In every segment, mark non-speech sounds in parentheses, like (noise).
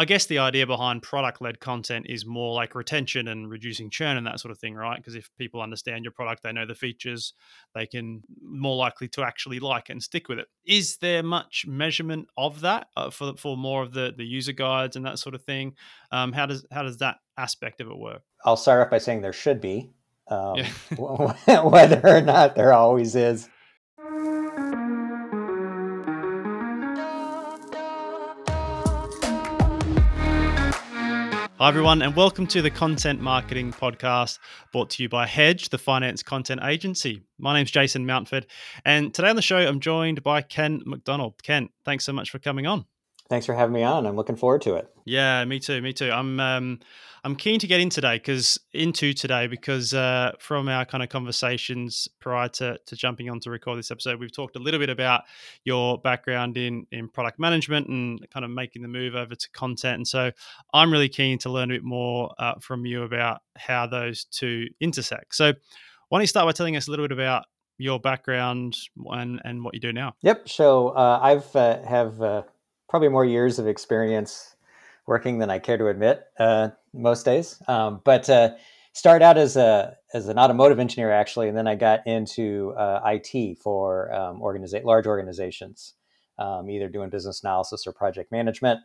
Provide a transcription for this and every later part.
I guess the idea behind product led content is more like retention and reducing churn and that sort of thing, right? Because if people understand your product, they know the features, they can more likely to actually like it and stick with it. Is there much measurement of that uh, for for more of the the user guides and that sort of thing? Um, how does how does that aspect of it work? I'll start off by saying there should be, um, yeah. (laughs) whether or not there always is. Hi, everyone, and welcome to the Content Marketing Podcast brought to you by Hedge, the finance content agency. My name's Jason Mountford, and today on the show, I'm joined by Kent McDonald. Kent, thanks so much for coming on. Thanks for having me on. I'm looking forward to it. Yeah, me too. Me too. I'm um, I'm keen to get in today because into today because uh, from our kind of conversations prior to, to jumping on to record this episode, we've talked a little bit about your background in in product management and kind of making the move over to content. And so I'm really keen to learn a bit more uh, from you about how those two intersect. So why don't you start by telling us a little bit about your background and and what you do now? Yep. So uh, I've uh, have uh, probably more years of experience working than I care to admit uh, most days. Um, but uh, started out as a as an automotive engineer actually, and then I got into uh, IT for um, organiza- large organizations, um, either doing business analysis or project management.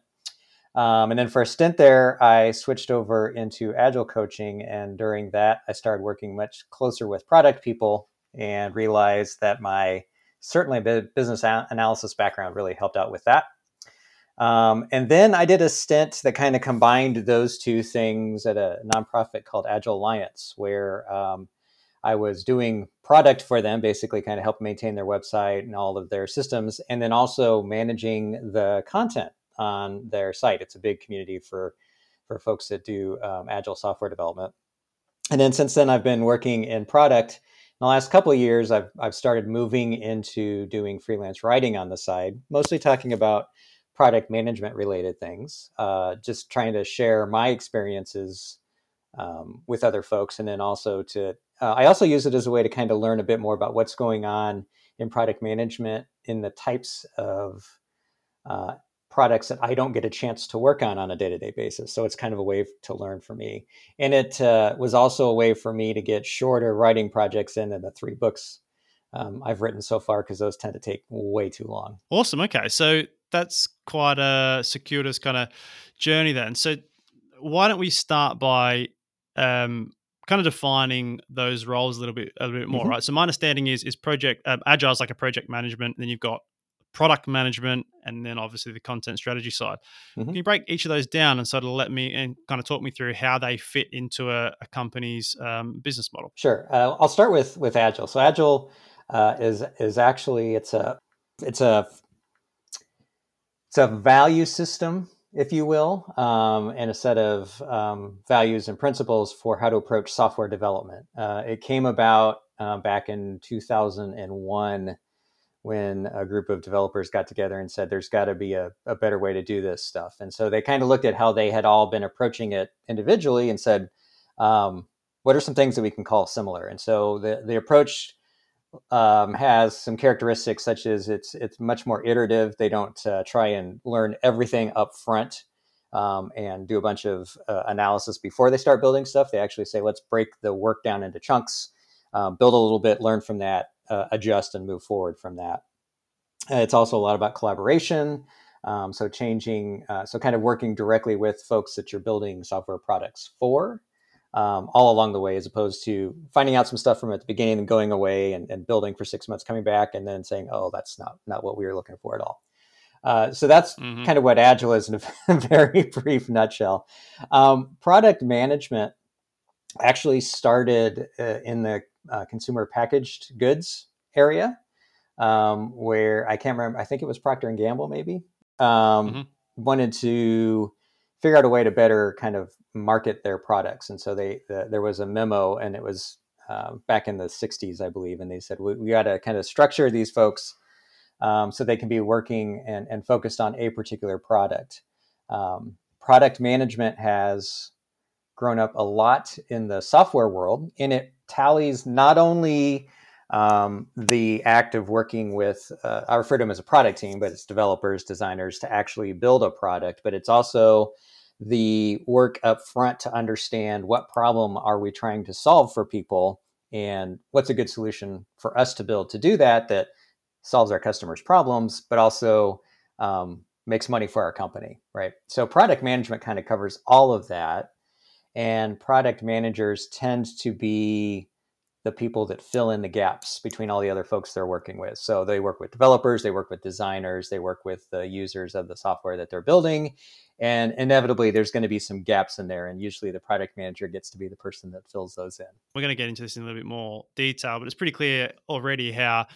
Um, and then for a stint there, I switched over into agile coaching, and during that, I started working much closer with product people and realized that my certainly business analysis background really helped out with that. Um, and then I did a stint that kind of combined those two things at a nonprofit called Agile Alliance, where um, I was doing product for them, basically kind of help maintain their website and all of their systems, and then also managing the content on their site. It's a big community for for folks that do um, agile software development. And then since then, I've been working in product. In the last couple of years, I've I've started moving into doing freelance writing on the side, mostly talking about product management related things, uh, just trying to share my experiences um, with other folks. And then also to, uh, I also use it as a way to kind of learn a bit more about what's going on in product management in the types of uh, products that I don't get a chance to work on on a day to day basis. So it's kind of a way to learn for me. And it uh, was also a way for me to get shorter writing projects in than the three books um, I've written so far because those tend to take way too long. Awesome. Okay. So that's quite a circuitous kind of journey then. So why don't we start by um, kind of defining those roles a little bit a little bit more, mm-hmm. right? So my understanding is is project um, agile is like a project management, then you've got product management, and then obviously the content strategy side. Mm-hmm. Can you break each of those down and sort of let me and kind of talk me through how they fit into a, a company's um, business model? Sure. Uh, I'll start with with agile. So agile uh, is is actually it's a it's a it's a value system, if you will, um, and a set of um, values and principles for how to approach software development. Uh, it came about uh, back in 2001 when a group of developers got together and said there's got to be a, a, better way to do this stuff. And so they kind of looked at how they had all been approaching it individually and said, um, what are some things that we can call similar? And so the, the approach um, has some characteristics such as it's it's much more iterative. They don't uh, try and learn everything up front um, and do a bunch of uh, analysis before they start building stuff. They actually say, let's break the work down into chunks, um, build a little bit, learn from that, uh, adjust, and move forward from that. it's also a lot about collaboration. Um, so changing, uh, so kind of working directly with folks that you're building software products for um, all along the way, as opposed to finding out some stuff from at the beginning and going away and, and, building for six months, coming back and then saying, "Oh, that's not not what we were looking for at all." Uh, so that's mm-hmm. kind of what Agile is in a (laughs) very brief nutshell. Um, product management actually started uh, in the uh, consumer packaged goods area, um, where I can't remember. I think it was Procter and Gamble, maybe um, mm-hmm. wanted to figure out a way to better kind of market their products. And so they the, there was a memo, and it was uh, back in the '60s, I believe, and they said we, we got to kind of structure these folks um, so they can be working and, and focused on a particular product. Um, product management has grown up a lot in the software world, and it tallies not only um, the act of working with, uh, I refer to them as a product team, but it's developers, designers to actually build a product. But it's also the work up front to understand what problem are we trying to solve for people and what's a good solution for us to build to do that that solves our customers' problems, but also um, makes money for our company, right? So product management kind of covers all of that. And product managers tend to be the people that fill in the gaps between all the other folks they're working with. So they work with developers, they work with designers, they work with the users of the software that they're building. And inevitably, there's going to be some gaps in there. And usually, the product manager gets to be the person that fills those in. We're going to get into this in a little bit more detail, but it's pretty clear already how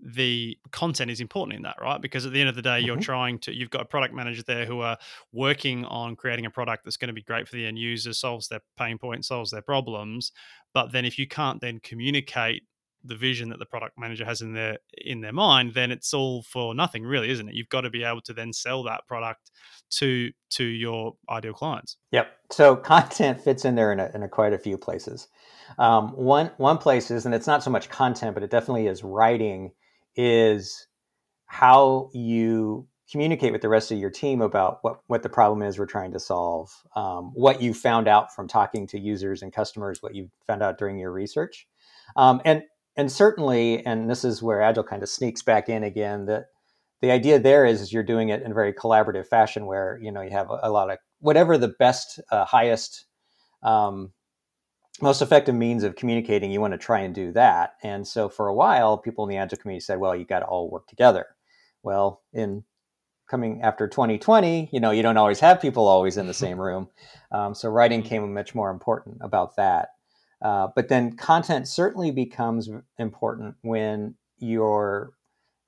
the content is important in that, right? Because at the end of the day, you're mm-hmm. trying to, you've got a product manager there who are working on creating a product that's going to be great for the end user, solves their pain point, solves their problems. But then if you can't then communicate the vision that the product manager has in their in their mind, then it's all for nothing, really, isn't it? You've got to be able to then sell that product to to your ideal clients. Yep. So (laughs) content fits in there in a, in a quite a few places. Um, one one place is, and it's not so much content, but it definitely is writing is how you communicate with the rest of your team about what, what the problem is we're trying to solve, um, what you found out from talking to users and customers, what you found out during your research. Um, and, and certainly, and this is where Agile kind of sneaks back in again, that the idea there is, is you're doing it in a very collaborative fashion where, you know, you have a, a lot of whatever the best, uh, highest um, most effective means of communicating, you want to try and do that. And so for a while, people in the Agile community said, well, you got to all work together. Well, in coming after 2020, you know, you don't always have people always in the (laughs) same room. Um, so writing mm-hmm. came much more important about that. Uh, but then content certainly becomes important when you're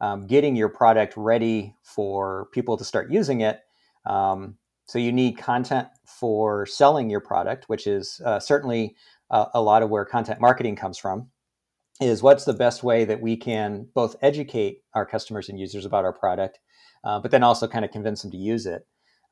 um, getting your product ready for people to start using it. Um, so you need content for selling your product, which is uh, certainly uh, a lot of where content marketing comes from is what's the best way that we can both educate our customers and users about our product, uh, but then also kind of convince them to use it.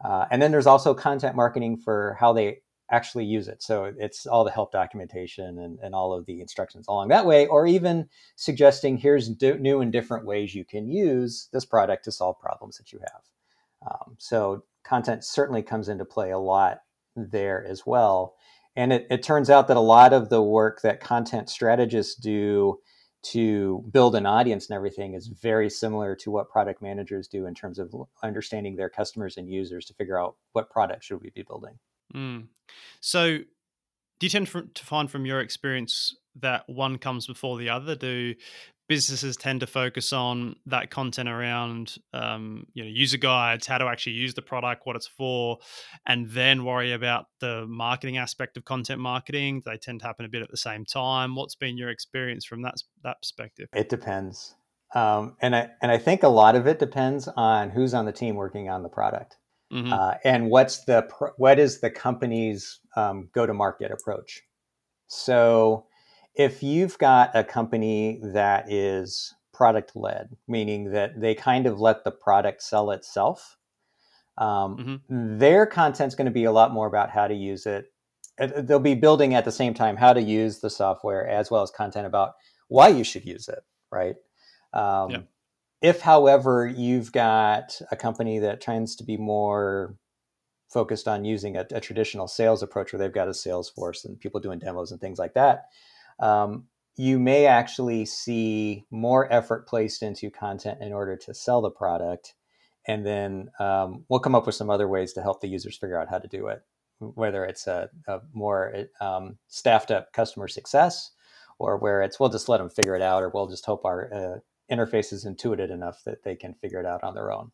Uh, and then there's also content marketing for how they actually use it. So it's all the help documentation and, and all of the instructions along that way, or even suggesting here's new and different ways you can use this product to solve problems that you have. Um, so content certainly comes into play a lot there as well. And it, it turns out that a lot of the work that content strategists do to build an audience and everything is very similar to what product managers do in terms of understanding their customers and users to figure out what product should we be building. Mm. So, do you tend to find from your experience that one comes before the other? Do businesses tend to focus on that content around um, you know user guides how to actually use the product what it's for and then worry about the marketing aspect of content marketing. They tend to happen a bit at the same time. What's been your experience from that that perspective? It depends. Um, and i and i think a lot of it depends on who's on the team working on the product mm-hmm. uh, and what's the what is the company's um, go to market approach. So if you've got a company that is product led, meaning that they kind of let the product sell itself, um, mm-hmm. their content's going to be a lot more about how to use it. They'll be building at the same time how to use the software as well as content about why you should use it, right? Um, yeah. If, however, you've got a company that tends to be more focused on using a, a traditional sales approach where they've got a sales force and people doing demos and things like that, um, you may actually see more effort placed into content in order to sell the product. And then um, we'll come up with some other ways to help the users figure out how to do it, whether it's a, a more um, staffed up customer success or where it's we'll just let them figure it out or we'll just hope our uh, interface is intuitive enough that they can figure it out on their own.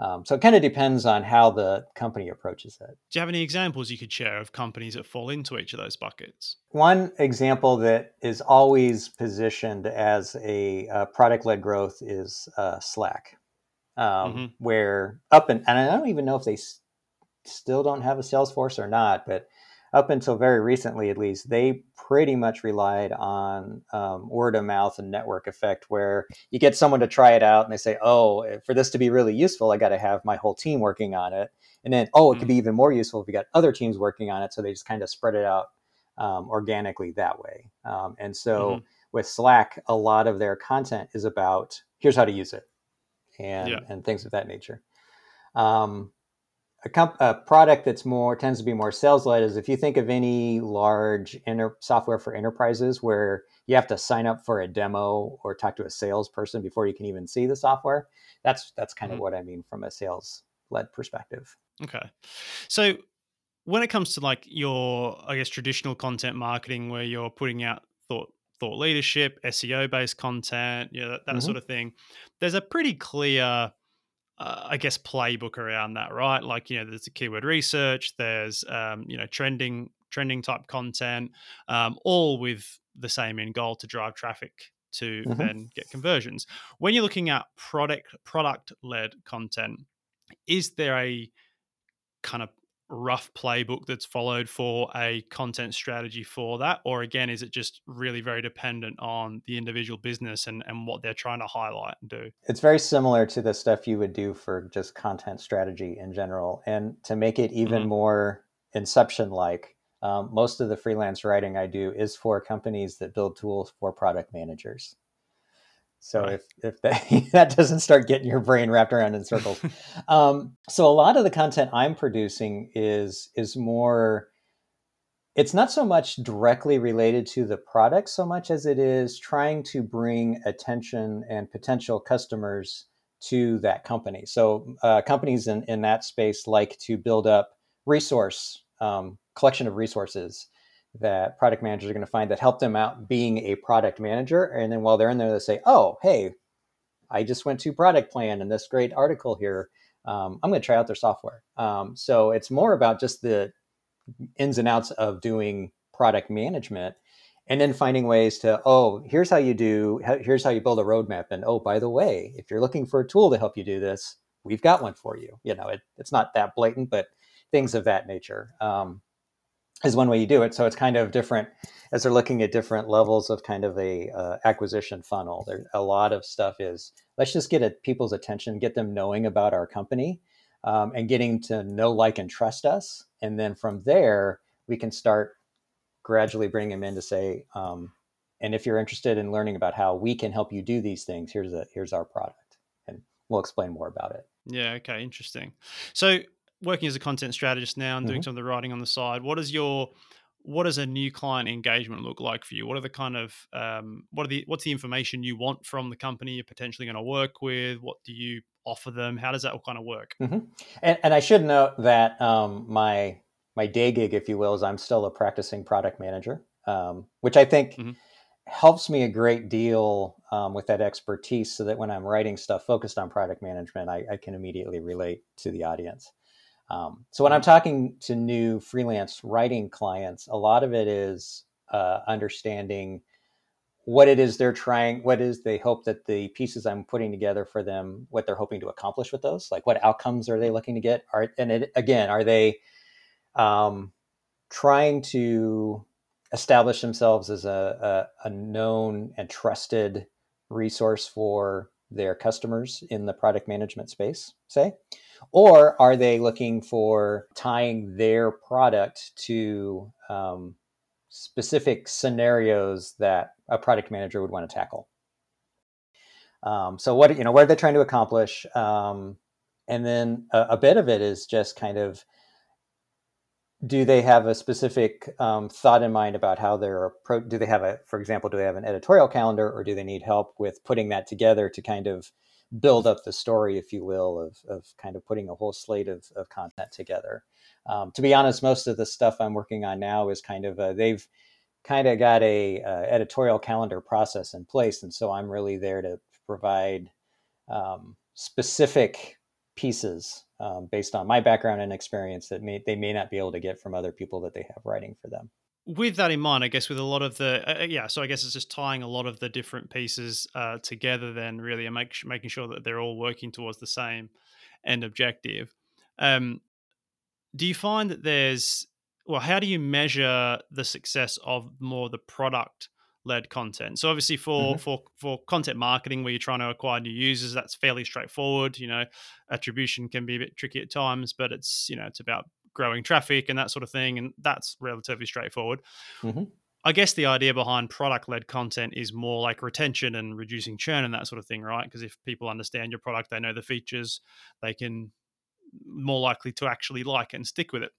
Um, so it kind of depends on how the company approaches it. Do you have any examples you could share of companies that fall into each of those buckets? One example that is always positioned as a uh, product led growth is uh, Slack, um, mm-hmm. where up and, and I don't even know if they s- still don't have a Salesforce or not, but up until very recently, at least, they pretty much relied on um, word of mouth and network effect, where you get someone to try it out and they say, "Oh, eh, for this to be really useful, I got to have my whole team working on it." And then, "Oh, it mm-hmm. could be even more useful if we got other teams working on it." So they just kind of spread it out um, organically that way. Um, and so mm-hmm. with Slack, a lot of their content is about here's how to use it and yeah. and things of that nature. Um, a, comp- a, product that's more tends to be more sales led is if you think of any large inter- software for enterprises where you have to sign up for a demo or talk to a salesperson before you can even see the software. That's that's kind mm-hmm. of what I mean from a sales led perspective. Okay, so when it comes to like your i guess traditional content marketing where you're putting out thought thought leadership seo based content you know that, that mm-hmm. sort of thing there's a pretty clear uh, i guess playbook around that right like you know there's a keyword research there's um, you know trending trending type content um, all with the same end goal to drive traffic to mm-hmm. then get conversions when you're looking at product product led content is there a kind of rough playbook that's followed for a content strategy for that? Or again is it just really very dependent on the individual business and, and what they're trying to highlight and do? It's very similar to the stuff you would do for just content strategy in general. And to make it even mm-hmm. more inception like um, most of the freelance writing i do is for companies that build tools for product managers so right. if if that, (laughs) that doesn't start getting your brain wrapped around in circles, (laughs) um, so a lot of the content I'm producing is is more. It's not so much directly related to the product so much as it is trying to bring attention and potential customers to that company. So uh, companies in, in that space like to build up resource um, collection of resources that product managers are going to find that help them out being a product manager. And then while they're in there, they say, oh, hey, I just went to ProductPlan and this great article here. Um, I'm going to try out their software. Um, so it's more about just the ins and outs of doing product management and then finding ways to, oh, here's how you do, here's how you build a roadmap. And oh, by the way, if you're looking for a tool to help you do this, we've got one for you. You know, it, it's not that blatant, but things of that nature. Um, is one way you do it. So it's kind of different as they're looking at different levels of kind of a uh, acquisition funnel. There, a lot of stuff is let's just get at people's attention, get them knowing about our company, um, and getting to know, like, and trust us. And then from there, we can start gradually bringing them in to say, um, and if you're interested in learning about how we can help you do these things, here's a here's our product, and we'll explain more about it. Yeah. Okay. Interesting. So working as a content strategist now and doing mm-hmm. some of the writing on the side, what is your what does a new client engagement look like for you? What are the kind of um, what are the what's the information you want from the company you're potentially going to work with? What do you offer them? How does that all kind of work? Mm-hmm. And, and, I should note that um, my my day gig, if you will, is I'm still a practicing product manager, um, which I think mm-hmm. helps me a great deal um, with that expertise, so that when I'm writing stuff focused on product management, I, I can immediately relate to the audience. Um, so when I'm talking to new freelance writing clients, a lot of it is uh, understanding what it is they're trying, what is they hope that the pieces I'm putting together for them, what they're hoping to accomplish with those, like what outcomes are they looking to get? Are and it, again, are they um, trying to establish themselves as a, a, a known and trusted resource for their customers in the product management space, say? Or are they looking for tying their product to um, specific scenarios that a product manager would want to tackle? Um, so what you know, what are they trying to accomplish? Um, and then a, a, bit of it is just kind of do they have a specific um, thought in mind about how they're approach? Do they have a, for example, do they have an editorial calendar, or do they need help with putting that together to kind of build up the story, if you will, of, of kind of putting a whole slate of, of content together. Um, to be honest, most of the stuff I'm working on now is kind of they've kind of got a uh, editorial calendar process in place, and so I'm really there to provide um, specific pieces um, based on my background and experience that may, they may not be able to get from other people that they have writing for them with that in mind, I guess with a lot of the uh, uh, yeah, so I guess it's just tying a lot of the different pieces uh, together, then really, and make, making sure that they're all working towards the same end objective. Um, do you find that there's well, how do you measure the success of more the product led content? So obviously for mm-hmm. for for content marketing where you're trying to acquire new users, that's fairly straightforward. You know, attribution can be a bit tricky at times, but it's you know it's about growing traffic and that sort of thing, and that's relatively straightforward. Mm-hmm. I guess the idea behind product led content is more like retention and reducing churn and that sort of thing, right? Because if people understand your product, they know the features, they can more likely to actually like it and stick with it.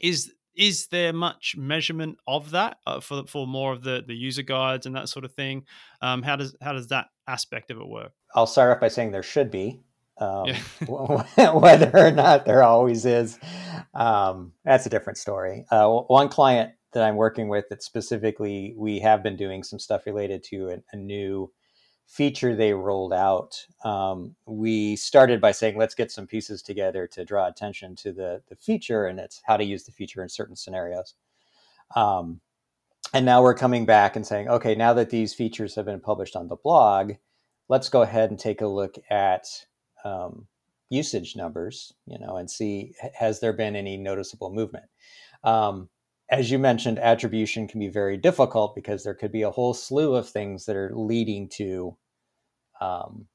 Is is there much measurement of that uh, for for more of the the user guides and that sort of thing? Um, how does how does that aspect of it work? I'll start off by saying there should be. Um, yeah. (laughs) (laughs) whether or not there always is, um, that's a different story. Uh, one client that I'm working with that specifically we have been doing some stuff related to a, a new feature they rolled out. Um, we started by saying, let's get some pieces together to draw attention to the, the feature and it's how to use the feature in certain scenarios. Um, and now we're coming back and saying, okay, now that these features have been published on the blog, let's go ahead and take a look at um, usage numbers, you know, and see has there been any noticeable movement. Um, as you mentioned, attribution can be very difficult because there could be a whole slew of things that are leading to um,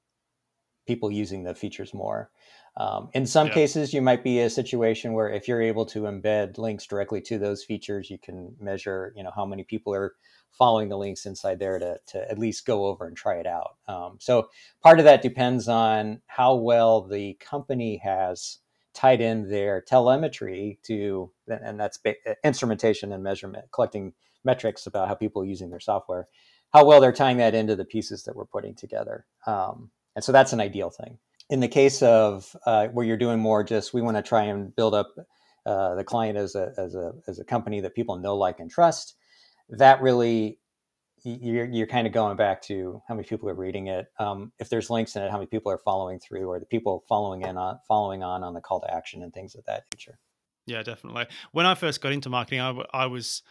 people using the features more. Um, in some yeah. cases, you might be a situation where if you're able to embed links directly to those features, you can measure, you know, how many people are following the links inside there to, to at least go over and try it out. Um, so part of that depends on how well the company has tied in their telemetry to, and that's instrumentation and measurement, collecting metrics about how people are using their software, how well they're tying that into the pieces that we're putting together. Um, and so that's an ideal thing. In the case of uh, where you're doing more, just we want to try and build up uh, the client as a, as a as a company that people know, like, and trust. That really you're, you're kind of going back to how many people are reading it. Um, if there's links in it, how many people are following through, or the people following in on following on on the call to action and things of that nature. Yeah, definitely. When I first got into marketing, I, I was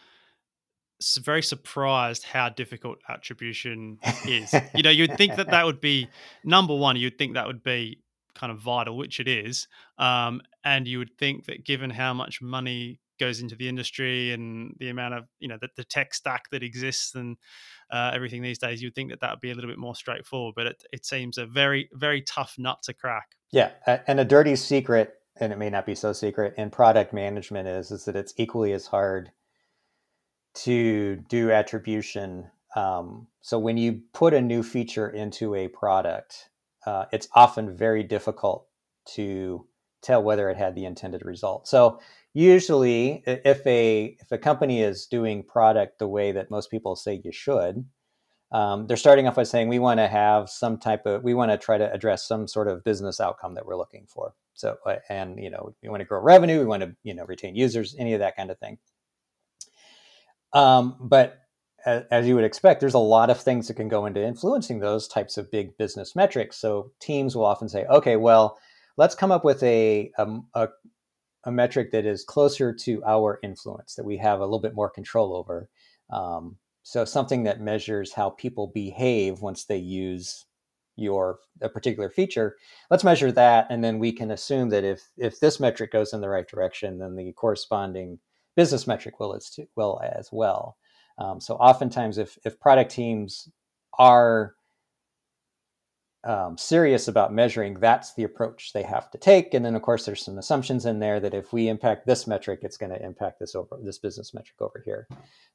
very surprised how difficult attribution is. you know, you'd think that that would be number one. You'd think that would be kind of vital, which it is. Um, and you would think that given how much money goes into the industry and the amount of you know the, the tech stack that exists and uh, everything these days, you'd think that that would be a little bit more straightforward. But it, it seems a very very tough nut to crack. Yeah, and a dirty secret, and it may not be so secret in product management is is that it's equally as hard to do attribution. Um, so when you put a new feature into a product, uh, it's often very difficult to tell whether it had the intended result. So usually if a if a company is doing product the way that most people say you should um, they're starting off by saying we want to have some type of we want to try to address some sort of business outcome that we're looking for. So uh, and you know we want to grow revenue we want to you know retain users any of that kind of thing. Um, but as, as you would expect there's a lot of things that can go into influencing those types of big business metrics. So teams will often say okay well let's come up with a, a, a a metric that is closer to our influence, that we have a little bit more control over. Um, so something that measures how people behave once they use your a particular feature. Let's measure that, and then we can assume that if if this metric goes in the right direction, then the corresponding business metric will as will as well. Um, so oftentimes, if if product teams are um, serious about measuring, that's the approach they have to take. And then, of course, there's some assumptions in there that if we impact this metric, it's going to impact this over this business metric over here.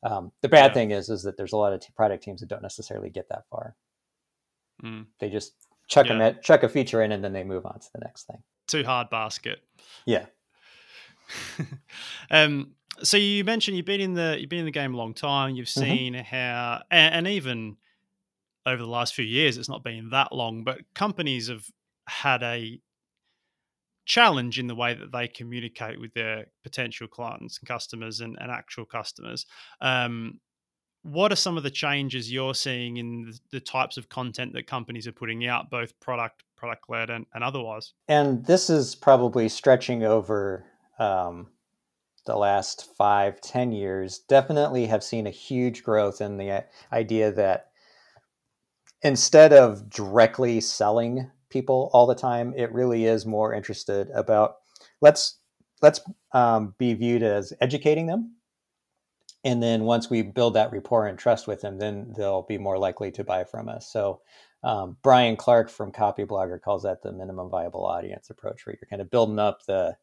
Um, the bad yeah. thing is, is that there's a lot of t- product teams that don't necessarily get that far. Mm. They just chuck yeah. a met- chuck a feature in, and then they move on to the next thing. Too hard basket. Yeah. (laughs) um, so you mentioned you've been in the you've been in the game a long time. You've mm-hmm. seen mm-hmm. how, and, and even over the last few years, it's not been that long, but companies have had a challenge in the way that they communicate with their potential clients and customers and, and actual customers. Um, what are some of the changes you're seeing in the, types of content that companies are putting out, both product, product led, and, and otherwise? And this is probably stretching over um, the last five, ten years. Definitely have seen a huge growth in the idea that instead of directly selling people all the time, it really is more interested about let's let's um, be viewed as educating them, and then once we build that rapport and trust with them, then they'll be more likely to buy from us. So. Um, Brian Clark from Copyblogger calls that the minimum viable audience approach, where you're kind of building up the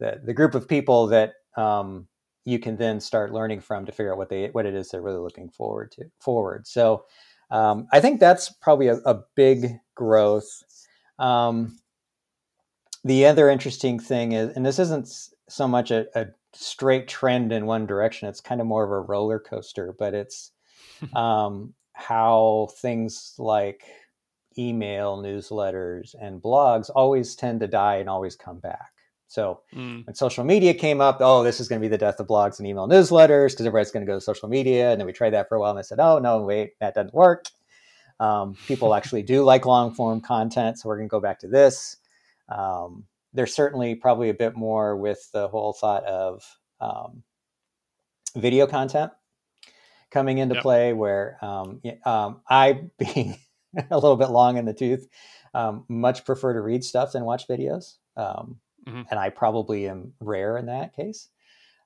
the, the group of people that um, you can then start learning from to figure out what they what it is they're really looking forward to forward. So um, I think that's probably a, a big growth. Um, the other interesting thing is, and this isn't so much a, a, straight trend in one direction; it's kind of more of a roller coaster. But it's (laughs) um, how things like email, newsletters, and blogs always tend to die and always come back. So mm. when social media came up, oh, this is going to be the death of blogs and email newsletters because everybody's going to go to social media. And then we tried that for a while and I said, oh, no, wait, that doesn't work. Um, people actually do like long form content. So we're going to go back to this. Um, there's certainly probably a bit more with the whole thought of um, video content coming into yep. play where um, um, I, (laughs) being a little bit long in the tooth, um, much prefer to read stuff than watch videos. Um, mm-hmm. and I probably am rare in that case.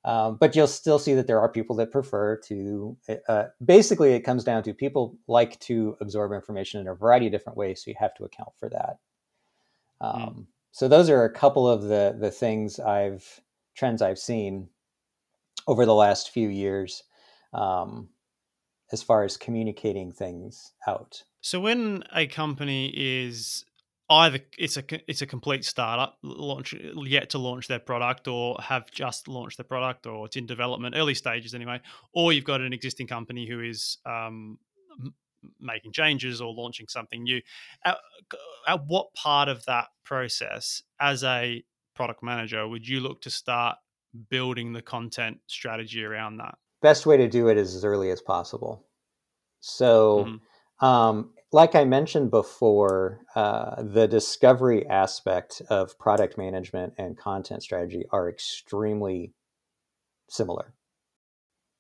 Um, but you'll still see that there are people that prefer to. Uh, basically, it comes down to people like to absorb information in a variety of different ways, so you have to account for that. Mm. Um, mm. So those are a couple of the the things I've trends I've seen over the last few years um, as far as communicating things out. So when a company is either it's a it's a complete startup launch yet to launch their product or have just launched their product or it's in development early stages anyway or you've got an existing company who is um, making changes or launching something new. At, at what part of that process as a product manager would you look to start building the content strategy around that? Best way to do it is as early as possible. So mm-hmm. um, like I mentioned before, uh, the discovery aspect of product management and content strategy are extremely similar.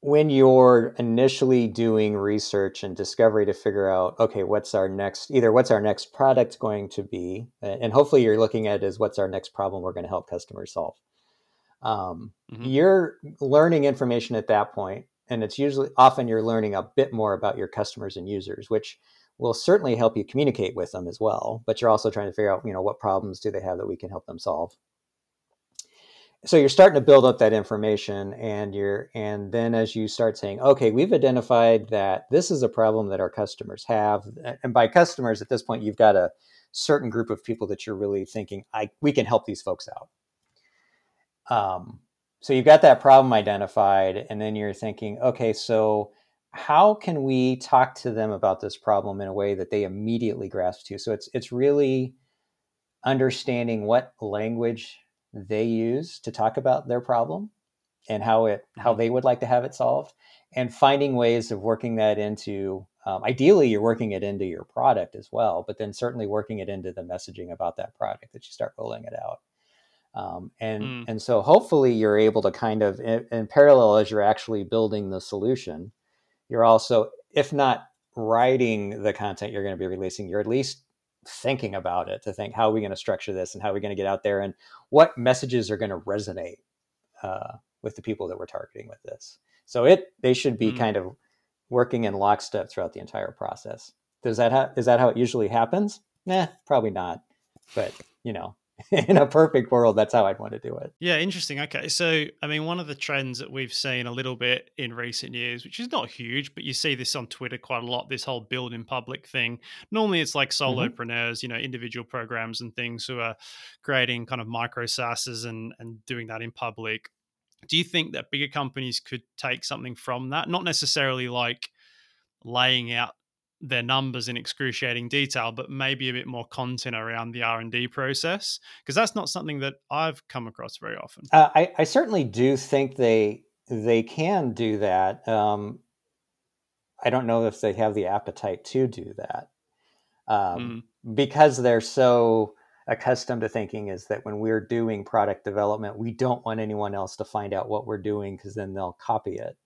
When you're initially doing research and discovery to figure out, okay, what's our next, either what's our next product going to be, and hopefully you're looking at it as what's our next problem we're going to help customers solve. Um, mm-hmm. You're learning information at that point, and it's usually often you're learning a bit more about your customers and users, which will certainly help you communicate with them as well. But you're also trying to figure out, you know, what problems do they have that we can help them solve. So you're starting to build up that information, and you're, and then as you start saying, okay, we've identified that this is a problem that our customers have, and by customers at this point, you've got a certain group of people that you're really thinking, I we can help these folks out. Um, so you've got that problem identified, and then you're thinking, okay, so how can we talk to them about this problem in a way that they immediately grasp to? So it's it's really understanding what language they use to talk about their problem and how it how mm-hmm. they would like to have it solved and finding ways of working that into um, ideally you're working it into your product as well but then certainly working it into the messaging about that product that you start rolling it out um, and mm. and so hopefully you're able to kind of in, in parallel as you're actually building the solution you're also, if not writing the content you're going to be releasing, you're at least thinking about it to think how are we going to structure this and how are we going to get out there and what messages are going to resonate uh, with the people that we're targeting with this. So it they should be mm kind of working in lockstep throughout the entire process. Does that ha- is that how it usually happens? Nah, probably not. But you know, (laughs) in a perfect world, that's how I'd want to do it. Yeah, interesting. Okay. So, I mean, one of the trends that we've seen a little bit in recent years, which is not huge, but you see this on Twitter quite a lot this whole build in public thing. Normally, it's like mm-hmm. solopreneurs, mm-hmm. you know, individual programs and things who are creating kind of micro SaaSes and, and doing that in public. Do you think that bigger companies could take something from that? Not necessarily like laying out their numbers in excruciating detail, but maybe a bit more content around the R and D process because that's not something that I've come across very often. Uh, I, I, certainly do think they they can do that. Um, I don't know if they have the appetite to do that um, mm. because they're so accustomed to thinking is that when we're doing product development, we don't want anyone else to find out what we're doing because then they'll copy it.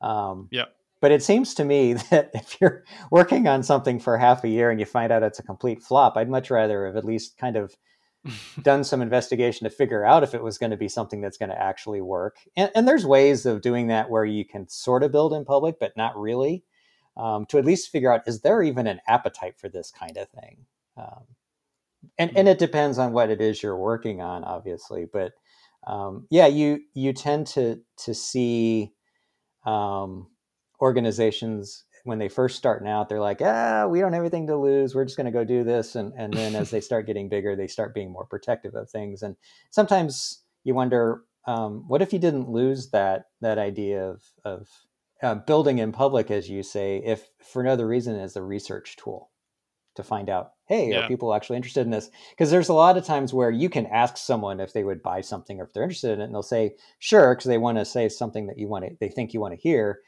Um, yeah but it seems to me (laughs) that if you're working on something for half a year and you find out it's a complete flop, I'd much rather have at least kind of (laughs) done some investigation to figure out if it was going to be something that's going to actually work. And, and, there's ways of doing that where you can sort of build in public, but not really, um, to at least figure out is there even an appetite for this kind of thing? Um, and, and hmm. it depends on what it is you're working on, obviously, but um, yeah, you you tend to to see um, organizations when they first starting out, they're like, ah, we don't have anything to lose. We're just going to go do this. And, and then as they start getting bigger, they start being more protective of things. And sometimes you wonder, um, what if you didn't lose that, that idea of, of uh, building in public, as you say, if for no other reason as a research tool to find out, hey, yeah. are people actually interested in this? Because there's a lot of times where you can ask someone if they would buy something or if they're interested in it, and they'll say, sure, because they want to say something that you want to, they think you want to hear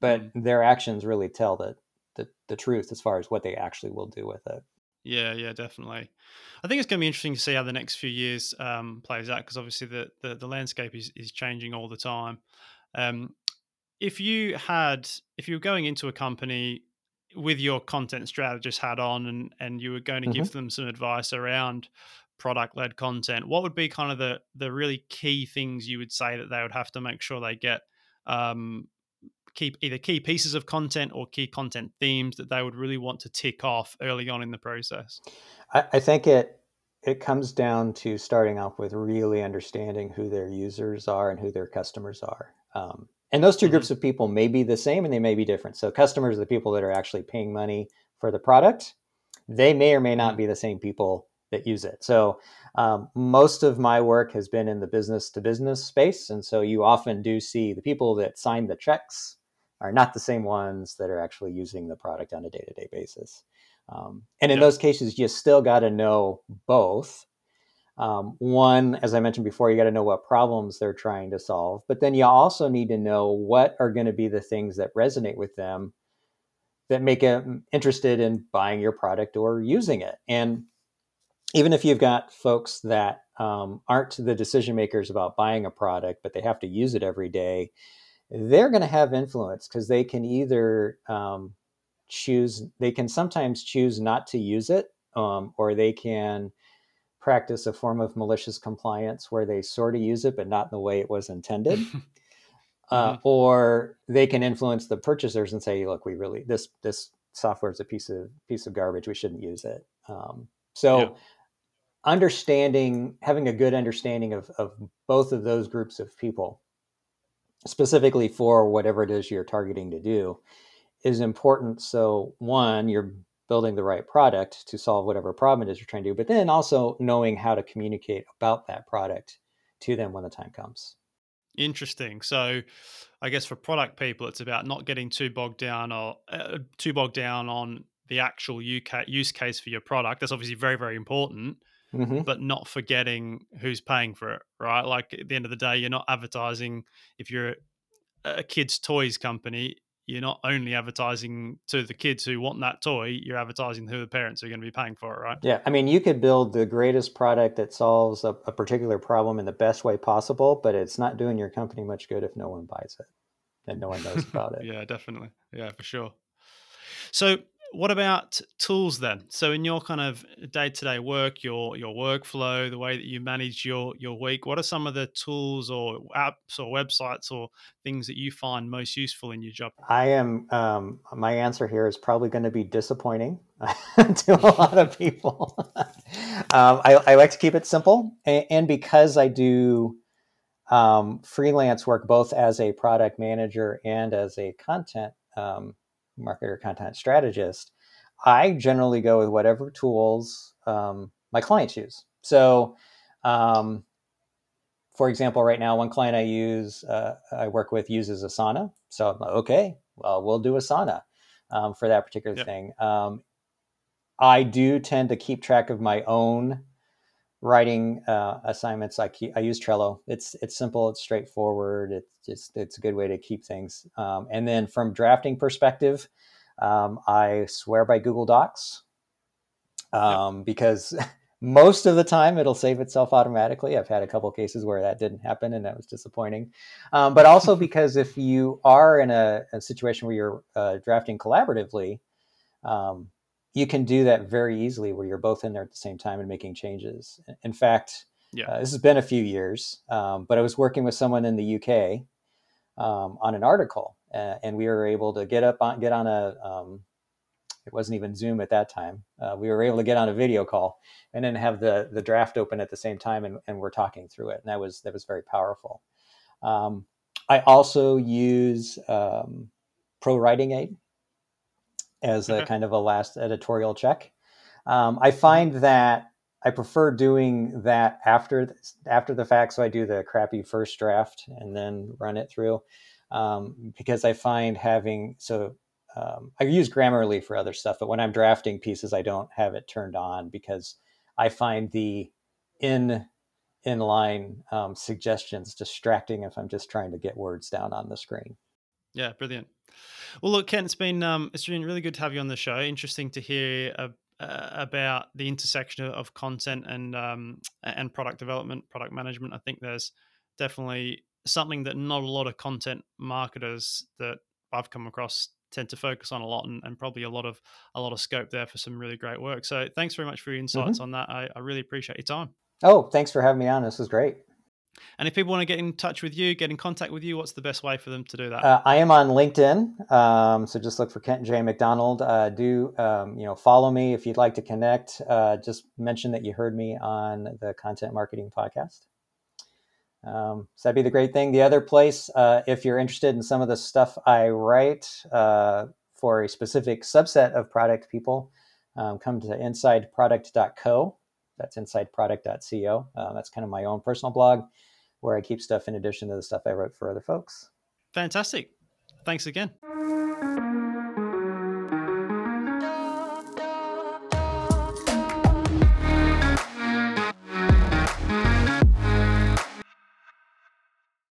but mm-hmm. their actions really tell the, the, the truth as far as what they actually will do with it. Yeah, yeah, definitely. I think it's going to be interesting to see how the next few years um, plays out because obviously the, the, the landscape is is changing all the time. Um, if you had if you were going into a company with your content strategist hat on and and you were going to mm-hmm. give them some advice around product led content, what would be kind of the the really key things you would say that they would have to make sure they get um, key either key pieces of content or key content themes that they would really want to tick off early on in the process? I, I think it it comes down to starting off with really understanding who their users are and who their customers are. Um, and those 2 mm-hmm. groups of people may be the same and they may be different. So customers are the people that are actually paying money for the product. They may or may not mm-hmm. be the same people that use it. So um, most of my work has been in the business to business space. And so you often do see the people that sign the checks are not the same ones that are actually using the product on a day to day basis. Um, and in yep. those cases, you still got to know both. Um, one, as I mentioned before, you got to know what problems they're trying to solve, but then you also need to know what are going to be the things that resonate with them that make them interested in buying your product or using it. And even if you've got folks that um, aren't the decision makers about buying a product, but they have to use it every day, they're going to have influence because they can either um, choose, they can sometimes choose not to use it, um, or they can practice a form of malicious compliance where they sort of use it, but not in the way it was intended. (laughs) uh, mm-hmm. Or they can influence the purchasers and say, "Look, we really this this software is a piece of piece of garbage. We shouldn't use it." Um, so, yeah. understanding, having a good understanding of of both of those groups of people specifically for whatever it is you're targeting to do is important. So, one, you're building the right product to solve whatever problem it is you're trying to do, but then also knowing how to communicate about that product to them when the time comes. Interesting. So, I guess for product people, it's about not getting too bogged down or uh, too bogged down on the actual use case for your product. That's obviously very, very important. Mm-hmm. but not forgetting who's paying for it, right? Like at the end of the day, you're not advertising if you're a kids' toys company, you're not only advertising to the kids who want that toy, you're advertising who the parents are going to be paying for it, right? Yeah. I mean, you could build the greatest product that solves a, a particular problem in the best way possible, but it's not doing your company much good if no one buys it and no one knows (laughs) about it. yeah, definitely. Yeah, for sure. So what about tools then? So in your kind of day-to-day work, your your workflow, the way that you manage your your week, what are some of the tools or apps or websites or things that you find most useful in your job? I am um, my answer here is probably going to be disappointing (laughs) to a lot of (laughs) people. (laughs) um, I, I, like to keep it simple, and, and because I do um, freelance work both as a product manager and as a content um, marketer content strategist, I generally go with whatever tools um, my clients use. So, um, for example, right now, one client I use, uh, I work with uses Asana. So, I'm like, okay, well, we'll do Asana um, for that particular yep. thing. Um, I do tend to keep track of my own writing uh, assignments. I keep, I use Trello. It's it's simple. It's straightforward. It's just it's a good way to keep things. Um, and then from drafting perspective, um, I swear by Google Docs um, because (laughs) most of the time it'll save itself automatically. I've had a couple cases where that didn't happen and that was disappointing. Um, but also (laughs) because if you are in a, a situation where you're uh, drafting collaboratively, um, you can do that very easily where you're both in there at the same time and making changes. In fact, yeah. Uh, this has been a few years, um, but I was working with someone in the UK um, on an article, uh, and we were able to get up on get on a um, it wasn't even Zoom at that time. Uh, we were able to get on a video call and then have the the draft open at the same time, and, and we're talking through it, and that was that was very powerful. Um, I also use um, ProWritingAid as a kind of a last editorial check. Um, I find that I prefer doing that after after the fact, so I do the crappy first draft and then run it through um, because I find having so um, I use Grammarly for other stuff, but when I'm drafting pieces, I don't have it turned on because I find the in inline um, suggestions distracting if I'm just trying to get words down on the screen. Yeah, brilliant. Well, look, Kent, it's been um, it's been really good to have you on the show. Interesting to hear uh, about the intersection of content and um, and product development, product management. I think there's definitely something that not a lot of content marketers that I've come across tend to focus on a lot and, and, probably a lot of a lot of scope there for some really great work so thanks very much for your insights mm-hmm. on that I, I really appreciate your time oh thanks for having me on this was great and if people want to get in touch with you, get in contact with you, what's the best way for them to do that? Uh, I am on LinkedIn, um, so just look for Kent J McDonald. Uh, do um, you know follow me if you'd like to connect? Uh, just mention that you heard me on the Content Marketing Podcast. Um, so that'd be the great thing. The other place, uh, if you're interested in some of the stuff I write uh, for a specific subset of product people, um, come to insideproduct.co. That's insideproduct.co. Uh, that's kind of my own personal blog where I keep stuff in addition to the stuff I wrote for other folks. Fantastic. Thanks again.